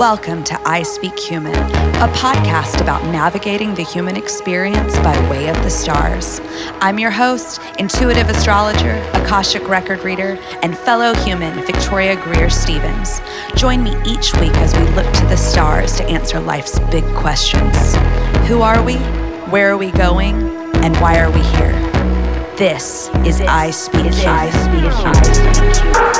Welcome to I Speak Human, a podcast about navigating the human experience by way of the stars. I'm your host, intuitive astrologer, Akashic record reader, and fellow human Victoria Greer Stevens. Join me each week as we look to the stars to answer life's big questions Who are we? Where are we going? And why are we here? This is this I Speak is Human. I Speak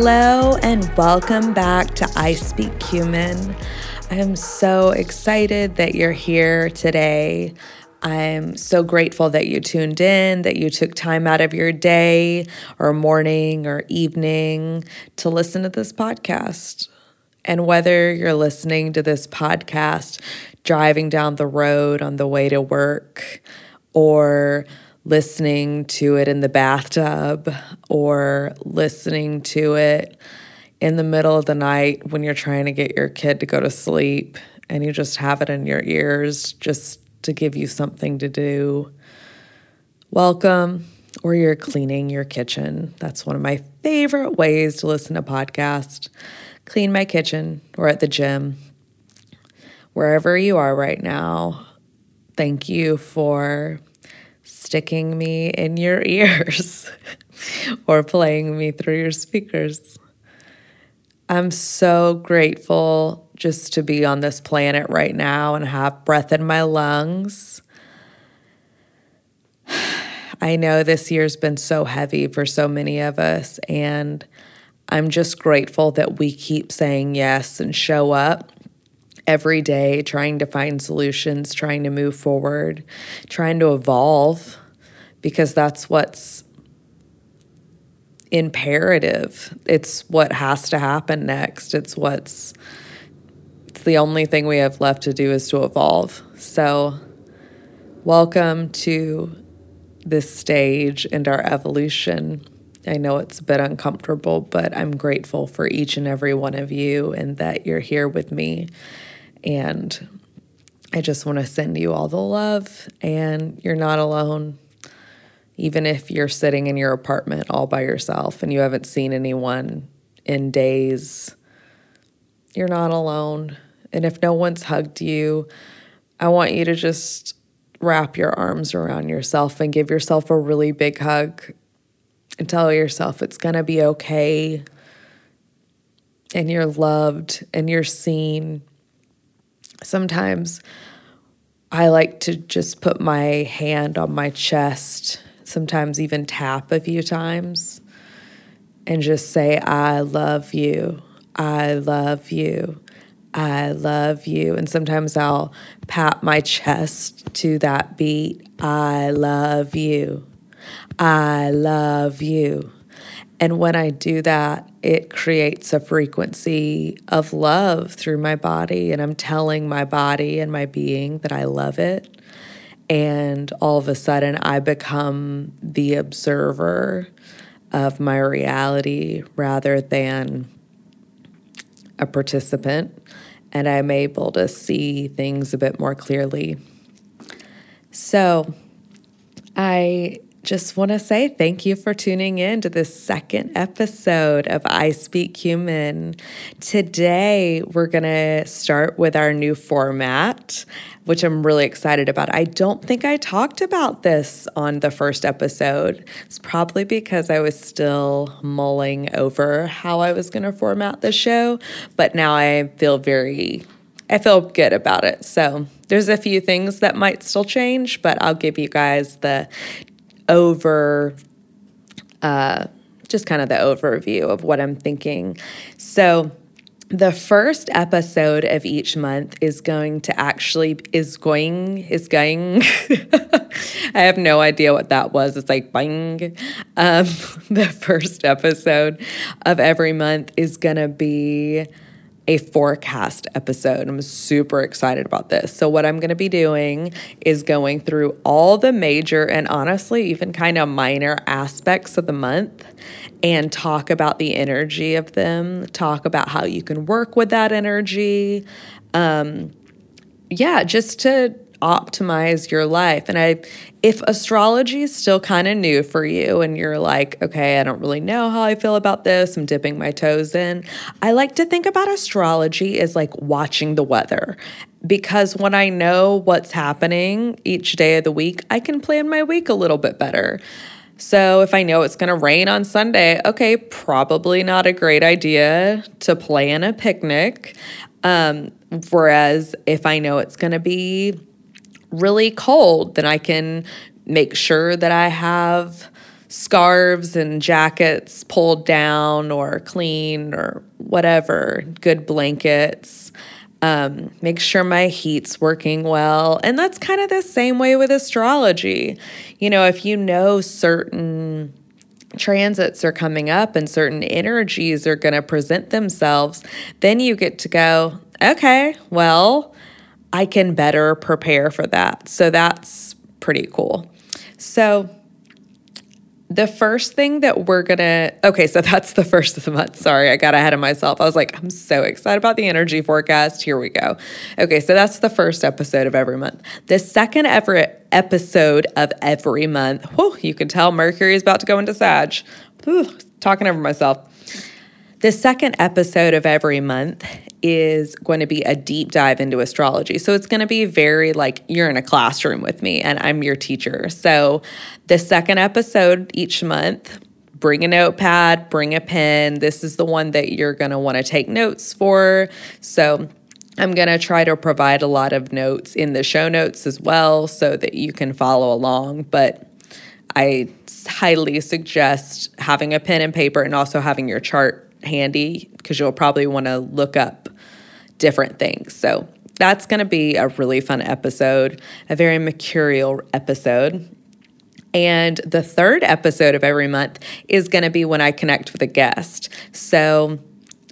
Hello and welcome back to I Speak Human. I am so excited that you're here today. I'm so grateful that you tuned in, that you took time out of your day or morning or evening to listen to this podcast. And whether you're listening to this podcast driving down the road on the way to work or listening to it in the bathtub or listening to it in the middle of the night when you're trying to get your kid to go to sleep and you just have it in your ears just to give you something to do. Welcome. Or you're cleaning your kitchen. That's one of my favorite ways to listen to podcasts. Clean my kitchen or at the gym. Wherever you are right now, thank you for sticking me in your ears or playing me through your speakers. I'm so grateful just to be on this planet right now and have breath in my lungs. I know this year's been so heavy for so many of us, and I'm just grateful that we keep saying yes and show up every day trying to find solutions, trying to move forward, trying to evolve, because that's what's imperative. It's what has to happen next. It's what's it's the only thing we have left to do is to evolve. So, welcome to this stage and our evolution. I know it's a bit uncomfortable, but I'm grateful for each and every one of you and that you're here with me and I just want to send you all the love, and you're not alone. Even if you're sitting in your apartment all by yourself and you haven't seen anyone in days, you're not alone. And if no one's hugged you, I want you to just wrap your arms around yourself and give yourself a really big hug and tell yourself it's going to be okay and you're loved and you're seen Sometimes I like to just put my hand on my chest, sometimes even tap a few times, and just say, I love you. I love you. I love you. And sometimes I'll pat my chest to that beat. I love you. I love you. And when I do that, it creates a frequency of love through my body. And I'm telling my body and my being that I love it. And all of a sudden, I become the observer of my reality rather than a participant. And I'm able to see things a bit more clearly. So, I just want to say thank you for tuning in to this second episode of I Speak Human. Today, we're going to start with our new format, which I'm really excited about. I don't think I talked about this on the first episode. It's probably because I was still mulling over how I was going to format the show, but now I feel very I feel good about it. So there's a few things that might still change, but I'll give you guys the over uh, just kind of the overview of what I'm thinking. So, the first episode of each month is going to actually is going is going. I have no idea what that was. It's like bang um, the first episode of every month is going to be a forecast episode. I'm super excited about this. So, what I'm going to be doing is going through all the major and honestly, even kind of minor aspects of the month and talk about the energy of them, talk about how you can work with that energy. Um, yeah, just to optimize your life. And I if astrology is still kind of new for you and you're like, okay, I don't really know how I feel about this, I'm dipping my toes in. I like to think about astrology as like watching the weather because when I know what's happening each day of the week, I can plan my week a little bit better. So if I know it's going to rain on Sunday, okay, probably not a great idea to plan a picnic. Um, whereas if I know it's going to be really cold, then I can make sure that I have scarves and jackets pulled down or clean or whatever, good blankets. Um, make sure my heat's working well. And that's kind of the same way with astrology. You know, if you know certain transits are coming up and certain energies are going to present themselves, then you get to go, okay, well, I can better prepare for that. So that's pretty cool. So, the first thing that we're gonna, okay, so that's the first of the month. Sorry, I got ahead of myself. I was like, I'm so excited about the energy forecast. Here we go. Okay, so that's the first episode of every month. The second ever episode of every month, whew, you can tell Mercury is about to go into Sag. Talking over myself. The second episode of every month is going to be a deep dive into astrology. So it's going to be very like you're in a classroom with me and I'm your teacher. So the second episode each month, bring a notepad, bring a pen. This is the one that you're going to want to take notes for. So I'm going to try to provide a lot of notes in the show notes as well so that you can follow along. But I highly suggest having a pen and paper and also having your chart handy because you'll probably want to look up different things. So that's going to be a really fun episode, a very mercurial episode. And the third episode of every month is going to be when I connect with a guest. So,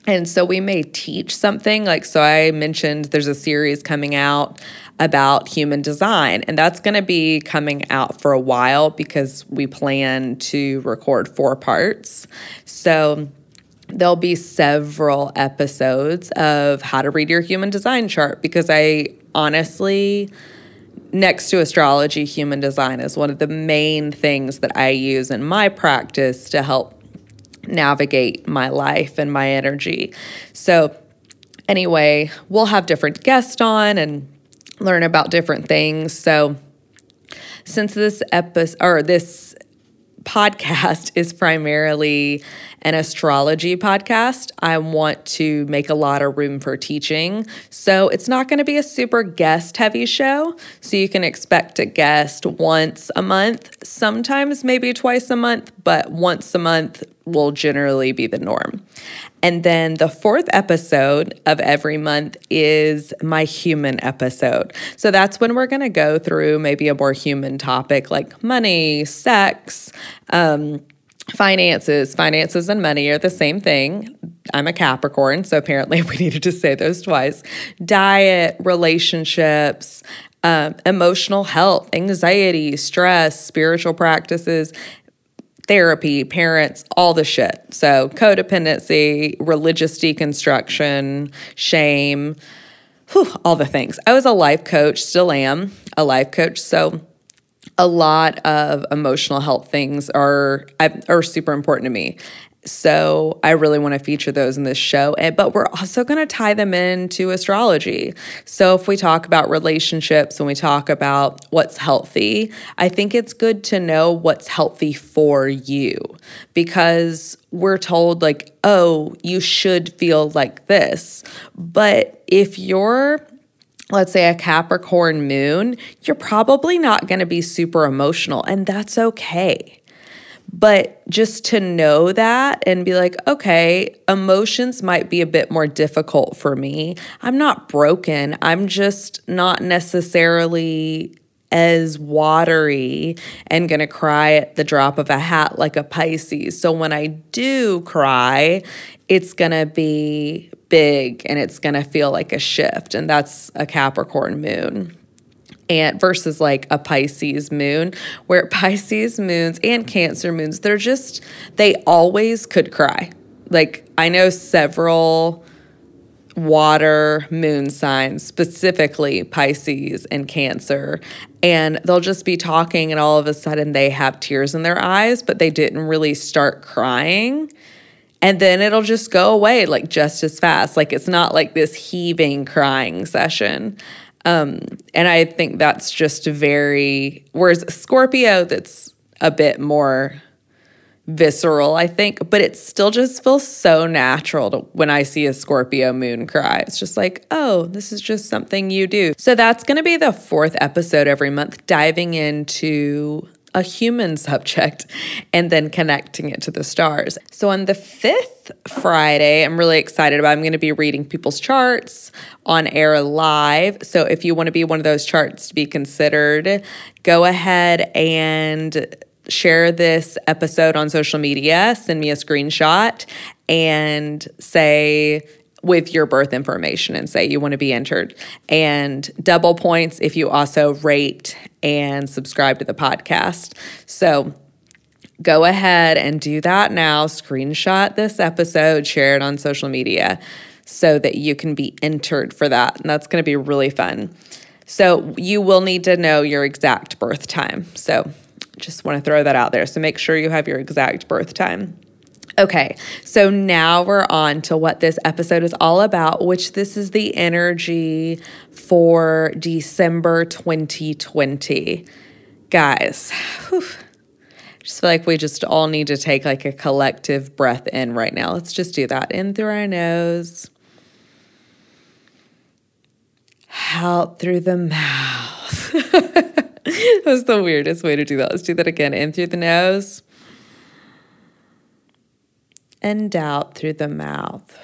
and so we may teach something. Like, so I mentioned there's a series coming out about human design, and that's going to be coming out for a while because we plan to record four parts. So, there'll be several episodes of how to read your human design chart because I honestly, next to astrology, human design is one of the main things that I use in my practice to help navigate my life and my energy. So, anyway, we'll have different guests on and learn about different things. So, since this episode or this podcast is primarily an astrology podcast. I want to make a lot of room for teaching. So it's not going to be a super guest heavy show. So you can expect a guest once a month, sometimes maybe twice a month, but once a month will generally be the norm. And then the fourth episode of every month is my human episode. So that's when we're going to go through maybe a more human topic like money, sex, um, finances. Finances and money are the same thing. I'm a Capricorn, so apparently we needed to say those twice. Diet, relationships, um, emotional health, anxiety, stress, spiritual practices, therapy, parents, all the shit. So, codependency, religious deconstruction, shame, whew, all the things. I was a life coach, still am a life coach. So, a lot of emotional health things are are super important to me. So I really want to feature those in this show. And, but we're also going to tie them into astrology. So if we talk about relationships and we talk about what's healthy, I think it's good to know what's healthy for you because we're told, like, oh, you should feel like this. But if you're let's say a Capricorn moon, you're probably not going to be super emotional, and that's okay. But just to know that and be like, okay, emotions might be a bit more difficult for me. I'm not broken. I'm just not necessarily as watery and going to cry at the drop of a hat like a Pisces. So when I do cry, it's going to be big and it's going to feel like a shift. And that's a Capricorn moon and versus like a Pisces moon, where Pisces moons and Cancer moons, they're just, they always could cry. Like I know several water moon signs, specifically Pisces and Cancer. And they'll just be talking, and all of a sudden they have tears in their eyes, but they didn't really start crying. And then it'll just go away like just as fast. Like it's not like this heaving crying session. Um, and I think that's just very, whereas Scorpio, that's a bit more visceral, I think, but it still just feels so natural to, when I see a Scorpio moon cry. It's just like, oh, this is just something you do. So that's going to be the fourth episode every month, diving into a human subject and then connecting it to the stars. So on the fifth Friday, I'm really excited about. I'm going to be reading people's charts on air live. So if you want to be one of those charts to be considered, go ahead and share this episode on social media, send me a screenshot and say with your birth information and say you want to be entered. And double points if you also rate and subscribe to the podcast. So go ahead and do that now. Screenshot this episode, share it on social media so that you can be entered for that. And that's going to be really fun. So you will need to know your exact birth time. So just want to throw that out there. So make sure you have your exact birth time. Okay, so now we're on to what this episode is all about, which this is the energy for December 2020. Guys, whew, just feel like we just all need to take like a collective breath in right now. Let's just do that in through our nose, out through the mouth. that was the weirdest way to do that. Let's do that again. In through the nose and out through the mouth.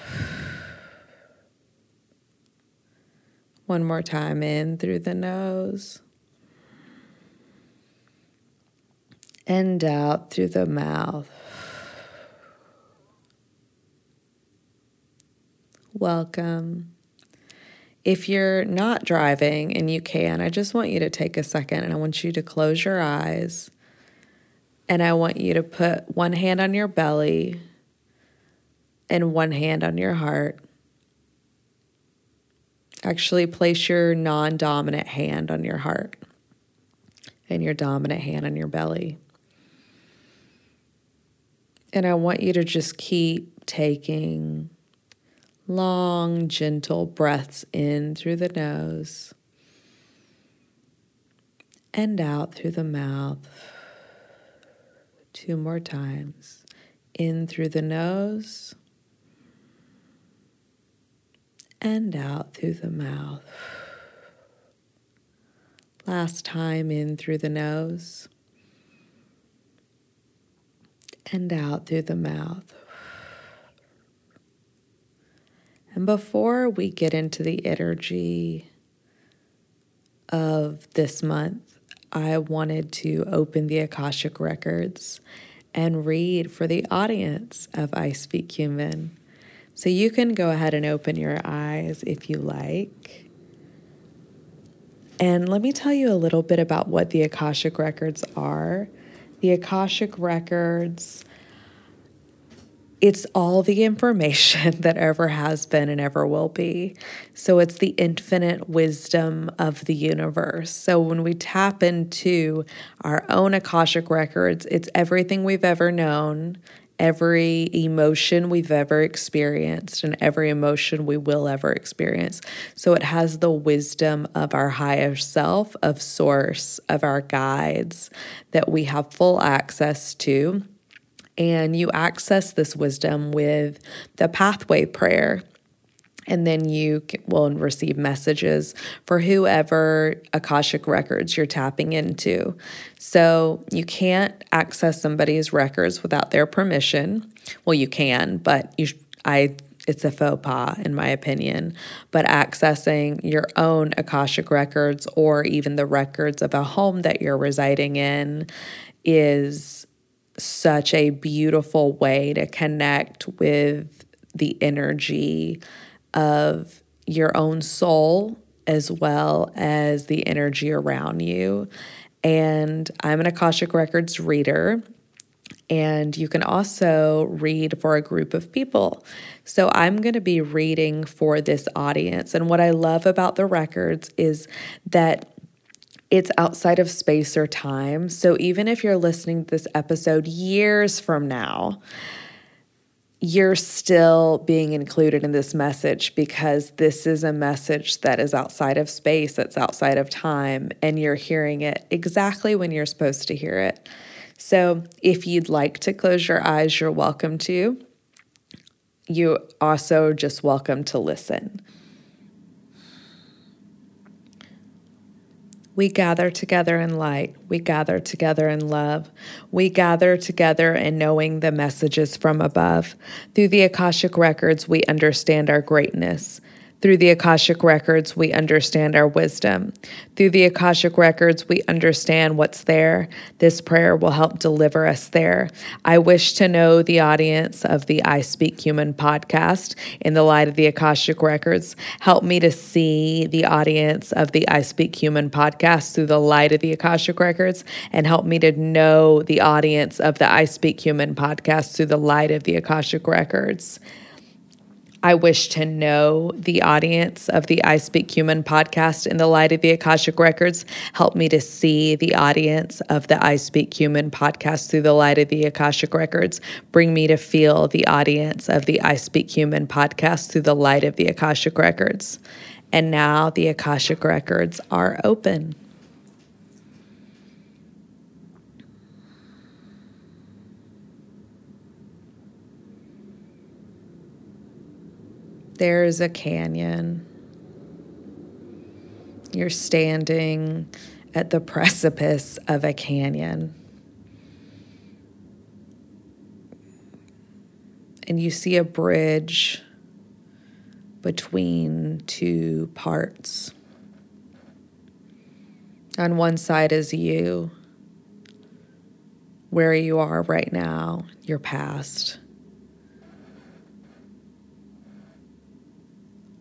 One more time in through the nose and out through the mouth. Welcome. If you're not driving and you can, I just want you to take a second and I want you to close your eyes. And I want you to put one hand on your belly and one hand on your heart. Actually, place your non dominant hand on your heart and your dominant hand on your belly. And I want you to just keep taking long, gentle breaths in through the nose and out through the mouth. Two more times. In through the nose and out through the mouth. Last time in through the nose and out through the mouth. And before we get into the energy of this month, I wanted to open the Akashic Records and read for the audience of I Speak Human. So you can go ahead and open your eyes if you like. And let me tell you a little bit about what the Akashic Records are. The Akashic Records it's all the information that ever has been and ever will be. So it's the infinite wisdom of the universe. So when we tap into our own Akashic records, it's everything we've ever known, every emotion we've ever experienced, and every emotion we will ever experience. So it has the wisdom of our higher self, of source, of our guides that we have full access to and you access this wisdom with the pathway prayer. And then you will receive messages for whoever Akashic records you're tapping into. So you can't access somebody's records without their permission. Well, you can, but you, I it's a faux pas, in my opinion. But accessing your own Akashic records or even the records of a home that you're residing in is such a beautiful way to connect with the energy of your own soul as well as the energy around you. And I'm an Akashic Records reader. And you can also read for a group of people. So I'm going to be reading for this audience. And what I love about the records is that it's outside of space or time. So even if you're listening to this episode years from now, you're still being included in this message because this is a message that is outside of space, that's outside of time, and you're hearing it exactly when you're supposed to hear it. So if you'd like to close your eyes, you're welcome to. You also just welcome to listen. We gather together in light. We gather together in love. We gather together in knowing the messages from above. Through the Akashic records, we understand our greatness. Through the Akashic Records, we understand our wisdom. Through the Akashic Records, we understand what's there. This prayer will help deliver us there. I wish to know the audience of the I Speak Human podcast in the light of the Akashic Records. Help me to see the audience of the I Speak Human podcast through the light of the Akashic Records, and help me to know the audience of the I Speak Human podcast through the light of the Akashic Records. I wish to know the audience of the I Speak Human podcast in the light of the Akashic Records. Help me to see the audience of the I Speak Human podcast through the light of the Akashic Records. Bring me to feel the audience of the I Speak Human podcast through the light of the Akashic Records. And now the Akashic Records are open. There's a canyon. You're standing at the precipice of a canyon. And you see a bridge between two parts. On one side is you, where you are right now, your past.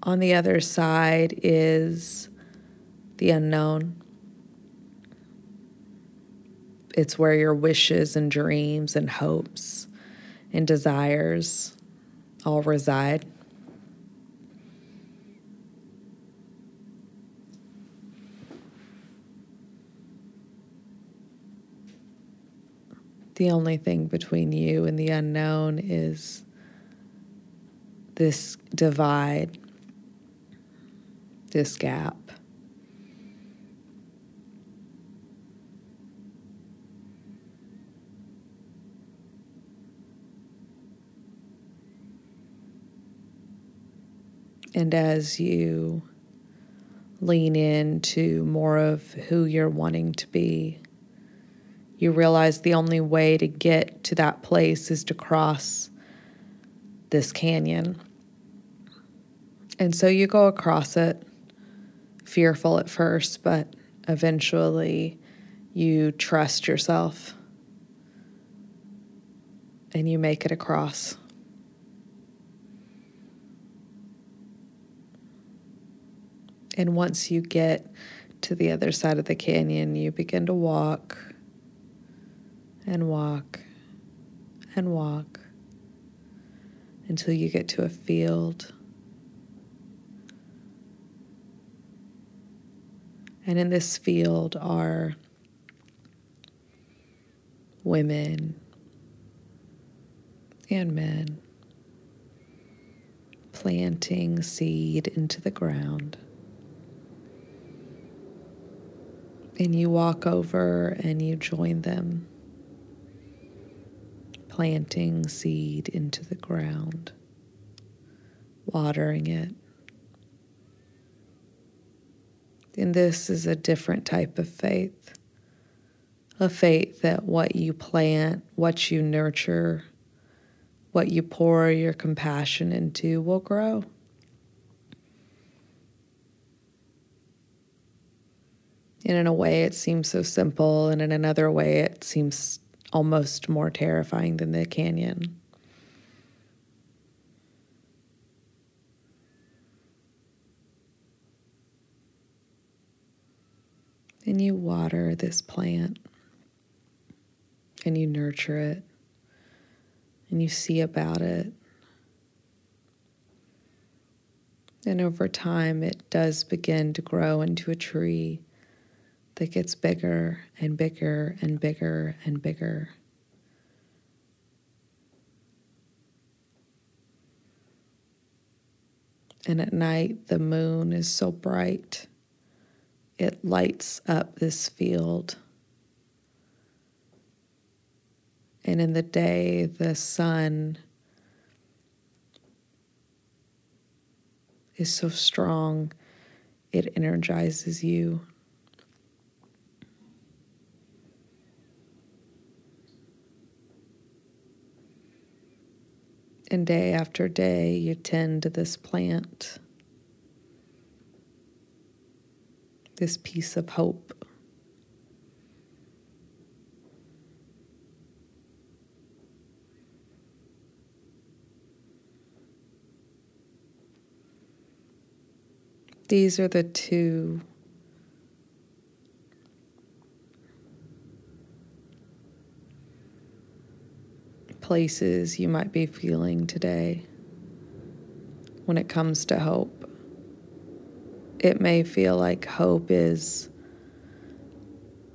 On the other side is the unknown. It's where your wishes and dreams and hopes and desires all reside. The only thing between you and the unknown is this divide this gap. And as you lean into more of who you're wanting to be, you realize the only way to get to that place is to cross this canyon. And so you go across it fearful at first, but eventually you trust yourself and you make it across. And once you get to the other side of the canyon, you begin to walk and walk and walk until you get to a field And in this field are women and men planting seed into the ground. And you walk over and you join them, planting seed into the ground, watering it, And this is a different type of faith a faith that what you plant, what you nurture, what you pour your compassion into will grow. And in a way, it seems so simple, and in another way, it seems almost more terrifying than the canyon. And you water this plant and you nurture it and you see about it. And over time, it does begin to grow into a tree that gets bigger and bigger and bigger and bigger. And at night, the moon is so bright, it lights up this field. And in the day, the sun is so strong, it energizes you. And day after day, you tend to this plant, this piece of hope. These are the two places you might be feeling today when it comes to hope. It may feel like hope is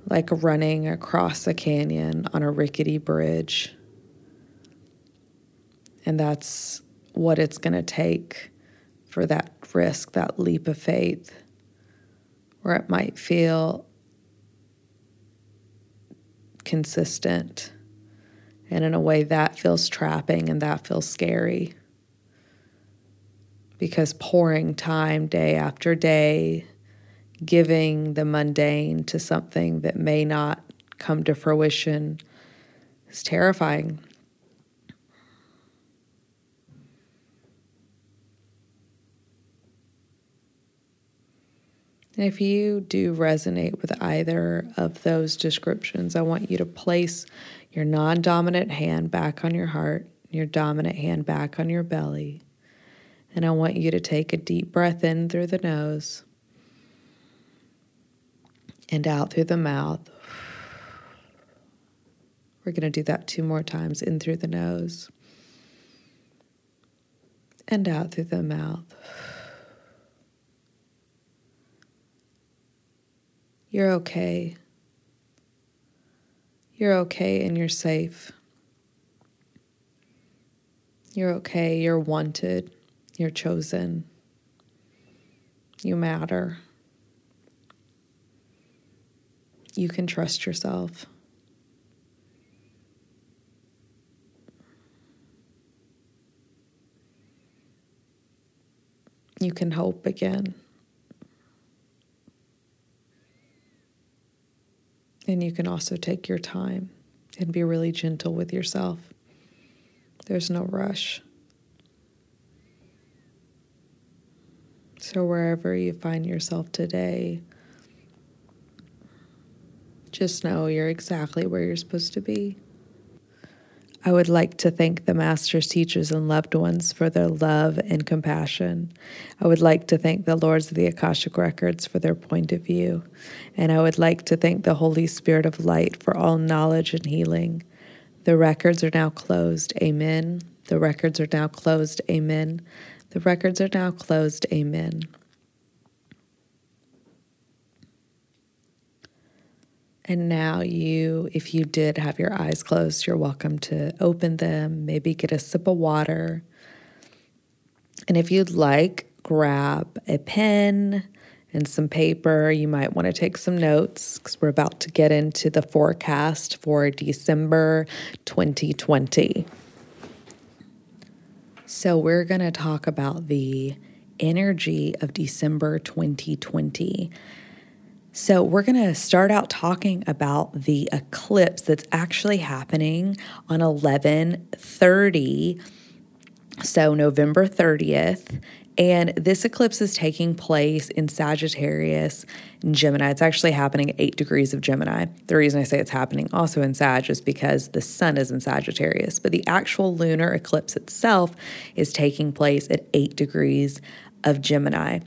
like running across a canyon on a rickety bridge. And that's what it's going to take for that risk that leap of faith where it might feel consistent. And in a way, that feels trapping and that feels scary. Because pouring time day after day, giving the mundane to something that may not come to fruition is terrifying. And if you do resonate with either of those descriptions, I want you to place your non dominant hand back on your heart, your dominant hand back on your belly. And I want you to take a deep breath in through the nose and out through the mouth. We're going to do that two more times in through the nose and out through the mouth. You're okay. You're okay and you're safe. You're okay. You're wanted. You're chosen. You matter. You can trust yourself. You can hope again. And you can also take your time and be really gentle with yourself. There's no rush. So, wherever you find yourself today, just know you're exactly where you're supposed to be. I would like to thank the masters, teachers, and loved ones for their love and compassion. I would like to thank the Lords of the Akashic Records for their point of view. And I would like to thank the Holy Spirit of Light for all knowledge and healing. The records are now closed. Amen. The records are now closed. Amen. The records are now closed. Amen. And now, you, if you did have your eyes closed, you're welcome to open them, maybe get a sip of water. And if you'd like, grab a pen and some paper. You might want to take some notes because we're about to get into the forecast for December 2020. So, we're going to talk about the energy of December 2020. So, we're going to start out talking about the eclipse that's actually happening on 11:30 so November 30th and this eclipse is taking place in Sagittarius and Gemini. It's actually happening at 8 degrees of Gemini. The reason I say it's happening also in Sag is because the sun is in Sagittarius, but the actual lunar eclipse itself is taking place at 8 degrees of Gemini.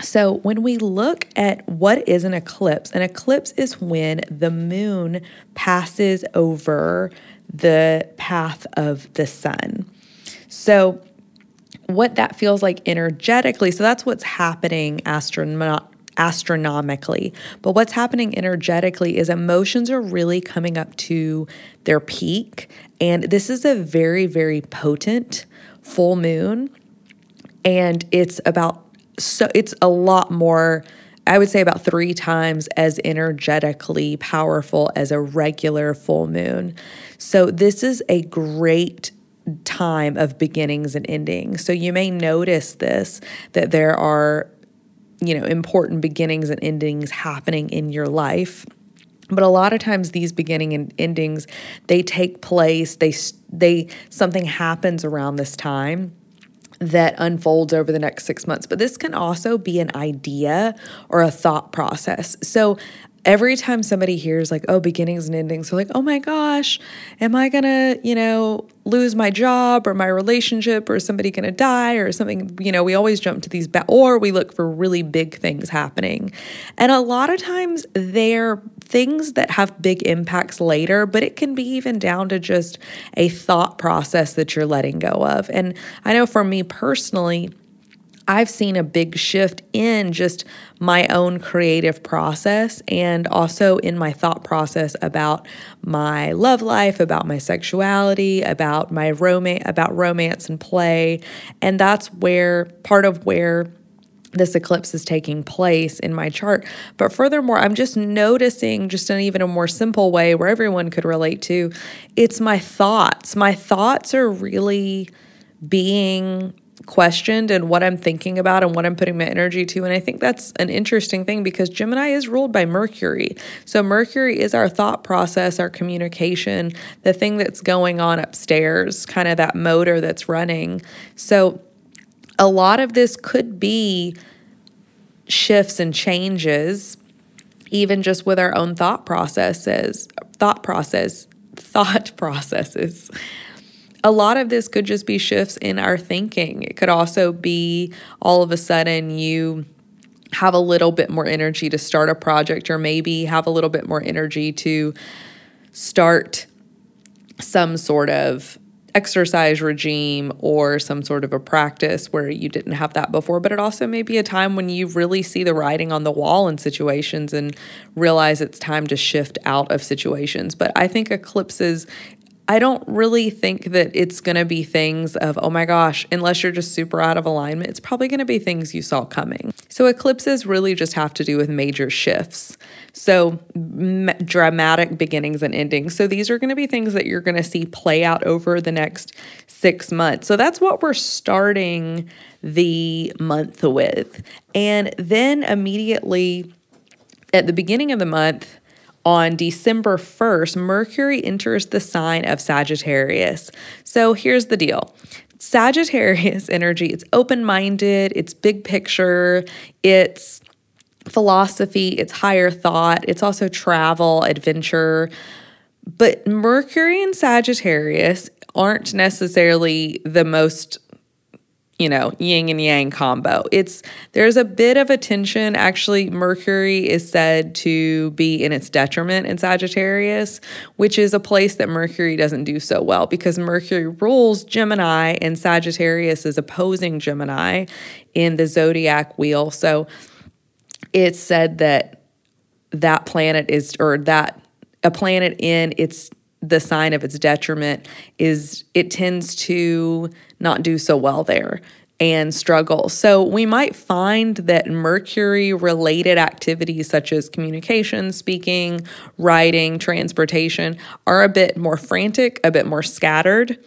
So, when we look at what is an eclipse, an eclipse is when the moon passes over the path of the sun. So, what that feels like energetically, so that's what's happening astronom- astronomically. But what's happening energetically is emotions are really coming up to their peak. And this is a very, very potent full moon. And it's about so it's a lot more I would say about three times as energetically powerful as a regular full moon. So, this is a great time of beginnings and endings. So, you may notice this that there are, you know, important beginnings and endings happening in your life. But a lot of times these beginning and endings, they take place, they they something happens around this time that unfolds over the next six months. But this can also be an idea or a thought process. So every time somebody hears like oh beginnings and endings they're like oh my gosh am i gonna you know lose my job or my relationship or somebody gonna die or something? You know we always jump to these ba- or we look for really big things happening. And a lot of times they're things that have big impacts later but it can be even down to just a thought process that you're letting go of. And i know for me personally I've seen a big shift in just my own creative process and also in my thought process about my love life, about my sexuality, about my romance, about romance and play. And that's where part of where this eclipse is taking place in my chart. But furthermore, I'm just noticing, just in even a more simple way where everyone could relate to, it's my thoughts. My thoughts are really being questioned and what I'm thinking about and what I'm putting my energy to. And I think that's an interesting thing because Gemini is ruled by Mercury. So, Mercury is our thought process, our communication, the thing that's going on upstairs, kind of that motor that's running. So, a lot of this could be shifts and changes, even just with our own thought processes, thought process, thought processes a lot of this could just be shifts in our thinking. It could also be all of a sudden you have a little bit more energy to start a project, or maybe have a little bit more energy to start some sort of exercise regime or some sort of a practice where you didn't have that before. But it also may be a time when you really see the writing on the wall in situations and realize it's time to shift out of situations. But I think eclipses I don't really think that it's going to be things of, oh my gosh, unless you're just super out of alignment, it's probably going to be things you saw coming. So eclipses really just have to do with major shifts. So m- dramatic beginnings and endings. So these are going to be things that you're going to see play out over the next six months. So that's what we're starting the month with. And then immediately at the beginning of the month, on December 1st, Mercury enters the sign of Sagittarius. So here's the deal. Sagittarius energy, it's open minded, it's big picture, it's philosophy, it's higher thought, it's also travel, adventure. But Mercury and Sagittarius aren't necessarily the most you know, yin and yang combo. It's there's a bit of a tension. Actually, Mercury is said to be in its detriment in Sagittarius, which is a place that Mercury doesn't do so well because Mercury rules Gemini and Sagittarius is opposing Gemini in the zodiac wheel. So it's said that that planet is or that a planet in its the sign of its detriment is it tends to not do so well there and struggle. So we might find that Mercury related activities such as communication, speaking, writing, transportation are a bit more frantic, a bit more scattered.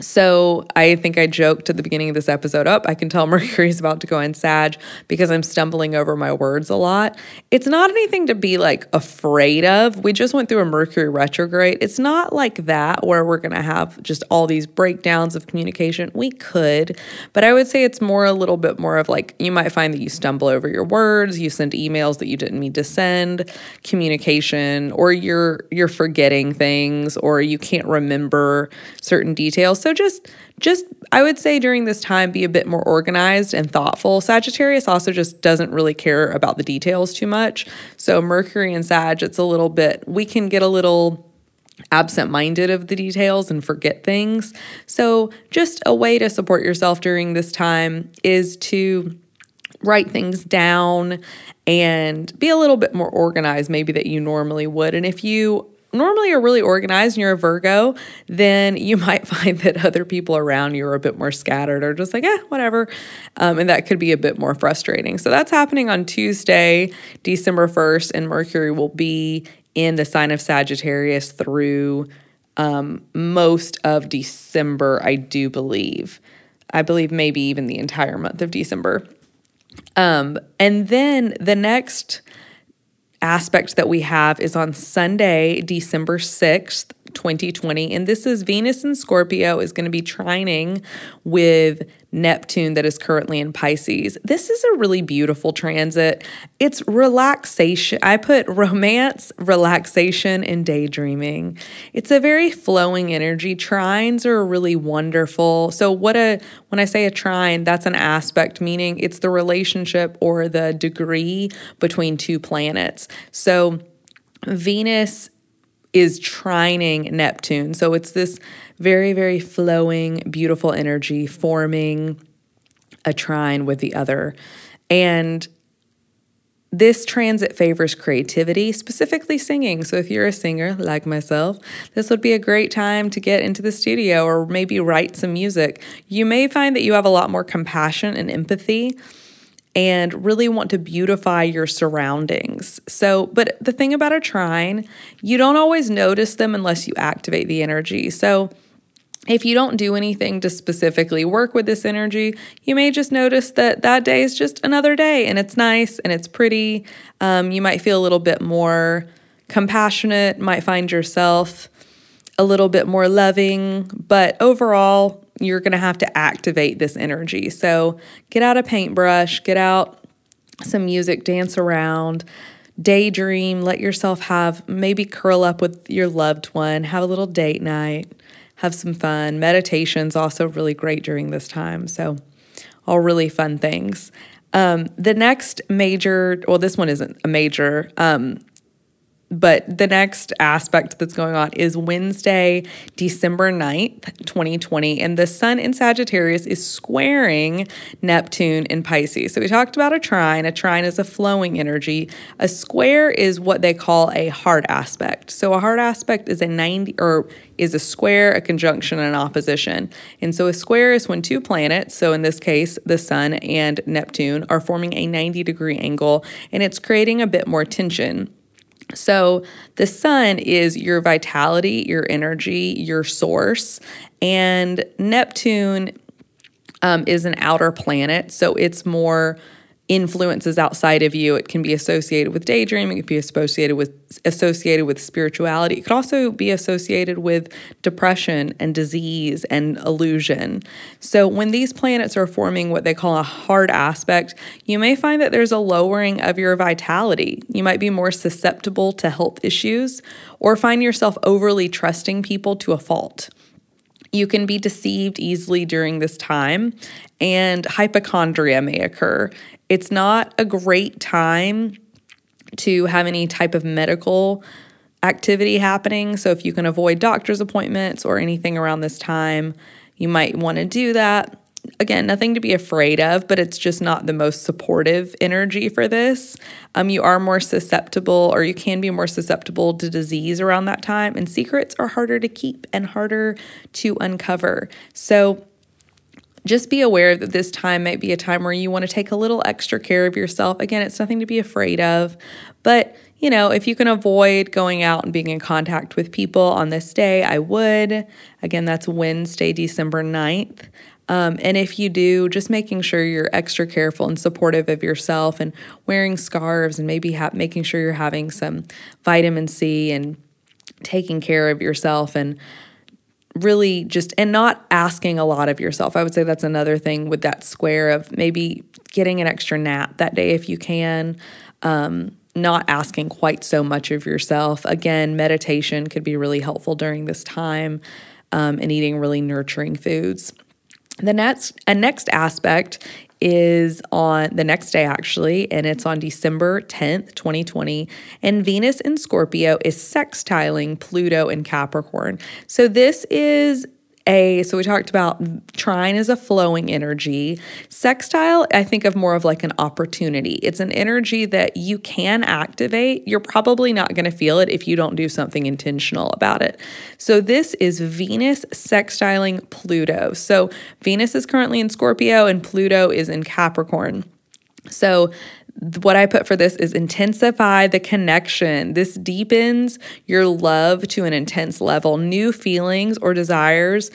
So I think I joked at the beginning of this episode up. I can tell Mercury's about to go in Sag because I'm stumbling over my words a lot. It's not anything to be like afraid of. We just went through a Mercury retrograde. It's not like that where we're going to have just all these breakdowns of communication. We could, but I would say it's more a little bit more of like you might find that you stumble over your words, you send emails that you didn't mean to send, communication or you're you're forgetting things or you can't remember certain details So just just I would say during this time be a bit more organized and thoughtful. Sagittarius also just doesn't really care about the details too much. So Mercury and Sag, it's a little bit we can get a little absent minded of the details and forget things. So, just a way to support yourself during this time is to write things down and be a little bit more organized, maybe that you normally would. And if you normally are really organized and you're a Virgo, then you might find that other people around you are a bit more scattered or just like, eh, whatever. Um, and that could be a bit more frustrating. So that's happening on Tuesday, December 1st, and Mercury will be in the sign of Sagittarius through um, most of December, I do believe. I believe maybe even the entire month of December. Um, and then the next aspect that we have is on Sunday, December 6th, 2020. And this is Venus in Scorpio is going to be trining with Neptune that is currently in Pisces. This is a really beautiful transit. It's relaxation. I put romance, relaxation, and daydreaming. It's a very flowing energy. Trines are really wonderful. So what a when I say a trine, that's an aspect meaning it's the relationship or the degree between two planets. So Venus is trining Neptune. So it's this very, very flowing, beautiful energy forming a trine with the other. And this transit favors creativity, specifically singing. So, if you're a singer like myself, this would be a great time to get into the studio or maybe write some music. You may find that you have a lot more compassion and empathy and really want to beautify your surroundings. So, but the thing about a trine, you don't always notice them unless you activate the energy. So, if you don't do anything to specifically work with this energy, you may just notice that that day is just another day and it's nice and it's pretty. Um, you might feel a little bit more compassionate, might find yourself a little bit more loving, but overall, you're going to have to activate this energy. So get out a paintbrush, get out some music, dance around, daydream, let yourself have maybe curl up with your loved one, have a little date night, have some fun. Meditation's also really great during this time. So, all really fun things. Um, the next major, well, this one isn't a major, um, but the next aspect that's going on is Wednesday, December 9th, 2020. And the sun in Sagittarius is squaring Neptune in Pisces. So we talked about a trine. A trine is a flowing energy. A square is what they call a hard aspect. So a hard aspect is a 90 or is a square, a conjunction, and an opposition. And so a square is when two planets, so in this case, the sun and Neptune, are forming a 90 degree angle and it's creating a bit more tension. So, the sun is your vitality, your energy, your source, and Neptune um, is an outer planet. So, it's more influences outside of you. It can be associated with daydreaming, it can be associated with associated with spirituality. It could also be associated with depression and disease and illusion. So when these planets are forming what they call a hard aspect, you may find that there's a lowering of your vitality. You might be more susceptible to health issues or find yourself overly trusting people to a fault. You can be deceived easily during this time, and hypochondria may occur. It's not a great time to have any type of medical activity happening. So, if you can avoid doctor's appointments or anything around this time, you might want to do that. Again, nothing to be afraid of, but it's just not the most supportive energy for this. Um, you are more susceptible, or you can be more susceptible to disease around that time, and secrets are harder to keep and harder to uncover. So, just be aware that this time might be a time where you want to take a little extra care of yourself. Again, it's nothing to be afraid of, but you know, if you can avoid going out and being in contact with people on this day, I would. Again, that's Wednesday, December 9th. Um, and if you do, just making sure you're extra careful and supportive of yourself and wearing scarves and maybe ha- making sure you're having some vitamin C and taking care of yourself and really just and not asking a lot of yourself. I would say that's another thing with that square of maybe getting an extra nap that day if you can. Um, not asking quite so much of yourself. Again, meditation could be really helpful during this time. um, and eating really nurturing foods. The next, a next aspect is on the next day, actually, and it's on December 10th, 2020. And Venus in Scorpio is sextiling Pluto in Capricorn. So, this is a so we talked about trine is a flowing energy. Sextile i think of more of like an opportunity. It's an energy that you can activate. You're probably not going to feel it if you don't do something intentional about it. So this is venus sextiling pluto. So venus is currently in scorpio and pluto is in capricorn so what I put for this is intensify the connection. This deepens your love to an intense level. New feelings or desires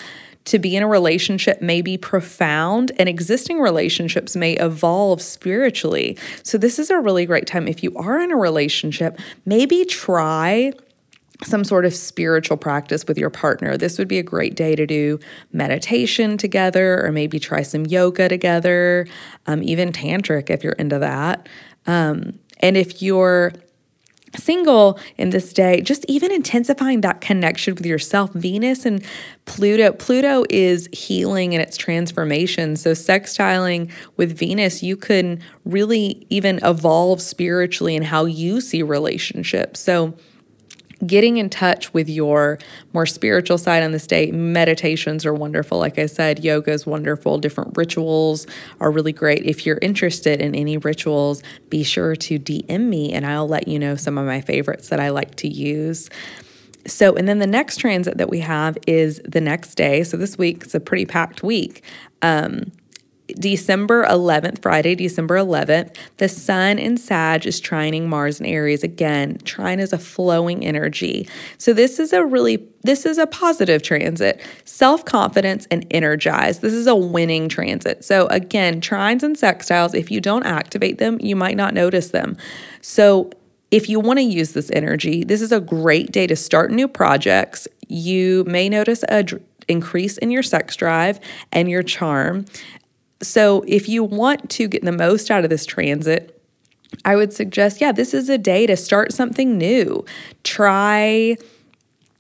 to be in a relationship may be profound, and existing relationships may evolve spiritually. So, this is a really great time. If you are in a relationship, maybe try some sort of spiritual practice with your partner. This would be a great day to do meditation together, or maybe try some yoga together, um, even tantric if you're into that. Um, and if you're single in this day, just even intensifying that connection with yourself. Venus and Pluto, Pluto is healing and its transformation. So, sextiling with Venus, you can really even evolve spiritually in how you see relationships. So, getting in touch with your more spiritual side on this day. Meditations are wonderful. Like I said, yoga is wonderful. Different rituals are really great. If you're interested in any rituals, be sure to DM me and I'll let you know some of my favorites that I like to use. So, and then the next transit that we have is the next day. So, this week is a pretty packed week. Um, December 11th, Friday, December 11th, the sun in Sag is trining Mars in Aries again. Trine is a flowing energy. So this is a really this is a positive transit. Self-confidence and energized. This is a winning transit. So again, trines and sextiles, if you don't activate them, you might not notice them. So if you want to use this energy, this is a great day to start new projects. You may notice a increase in your sex drive and your charm. So, if you want to get the most out of this transit, I would suggest, yeah, this is a day to start something new. Try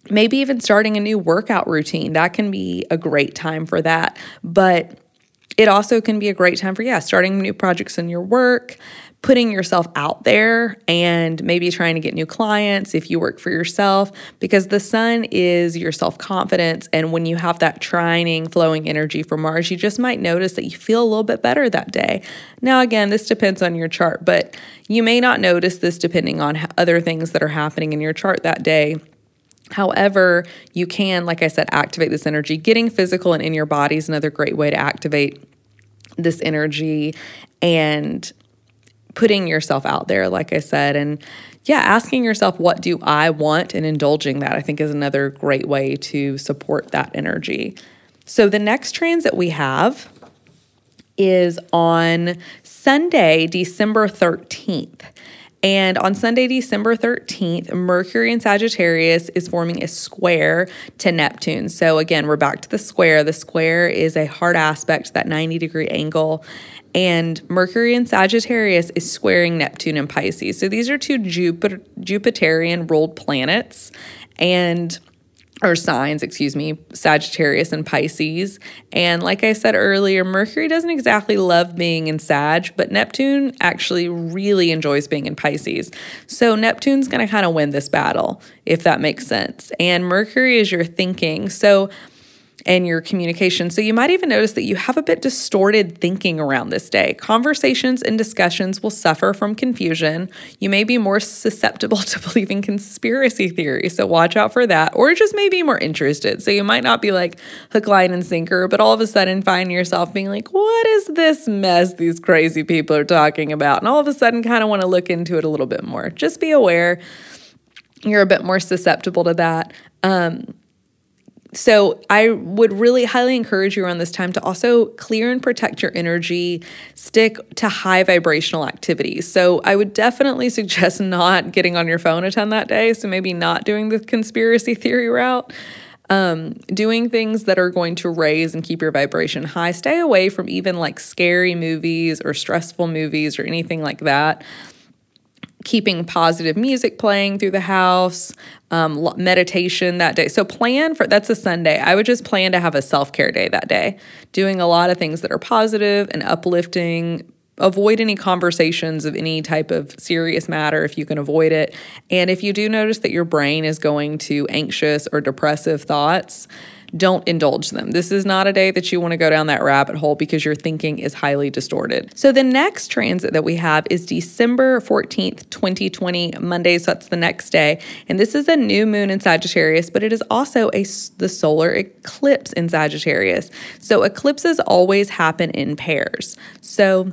maybe even starting a new workout routine. That can be a great time for that. But it also can be a great time for, yeah, starting new projects in your work, putting yourself out there and maybe trying to get new clients if you work for yourself, because the sun is your self confidence. And when you have that trining, flowing energy from Mars, you just might notice that you feel a little bit better that day. Now, again, this depends on your chart, but you may not notice this depending on other things that are happening in your chart that day. However, you can, like I said, activate this energy. Getting physical and in your body is another great way to activate this energy. And putting yourself out there, like I said, and yeah, asking yourself, what do I want, and indulging that, I think is another great way to support that energy. So the next transit we have is on Sunday, December 13th. And on Sunday, December 13th, Mercury in Sagittarius is forming a square to Neptune. So, again, we're back to the square. The square is a hard aspect, that 90 degree angle and Mercury in Sagittarius is squaring Neptune in Pisces. So these are two Jupiter Jupiterian ruled planets and or signs, excuse me, Sagittarius and Pisces. And like I said earlier, Mercury doesn't exactly love being in Sag, but Neptune actually really enjoys being in Pisces. So Neptune's going to kind of win this battle, if that makes sense. And Mercury is your thinking. So and your communication. So you might even notice that you have a bit distorted thinking around this day. Conversations and discussions will suffer from confusion. You may be more susceptible to believing conspiracy theories, so watch out for that, or just maybe more interested. So you might not be like hook, line, and sinker, but all of a sudden find yourself being like, what is this mess these crazy people are talking about? And all of a sudden kind of want to look into it a little bit more. Just be aware you're a bit more susceptible to that. Um, so I would really highly encourage you around this time to also clear and protect your energy, stick to high vibrational activities. So I would definitely suggest not getting on your phone a ton that day. So maybe not doing the conspiracy theory route. Um, doing things that are going to raise and keep your vibration high. Stay away from even like scary movies or stressful movies or anything like that keeping positive music playing through the house, um, meditation that day. So plan for that's a Sunday. I would just plan to have a self care day that day, doing a lot of things that are positive and uplifting. Avoid any conversations of any type of serious matter if you can avoid it. And if you do notice that your brain is going to anxious or depressive thoughts, don't indulge them. This is not a day that you want to go down that rabbit hole because your thinking is highly distorted. So the next transit that we have is December 14th, 2020, Monday. So that's the next day. And this is a new moon in Sagittarius, but it is also a the solar eclipse in Sagittarius. So eclipses always happen in pairs. So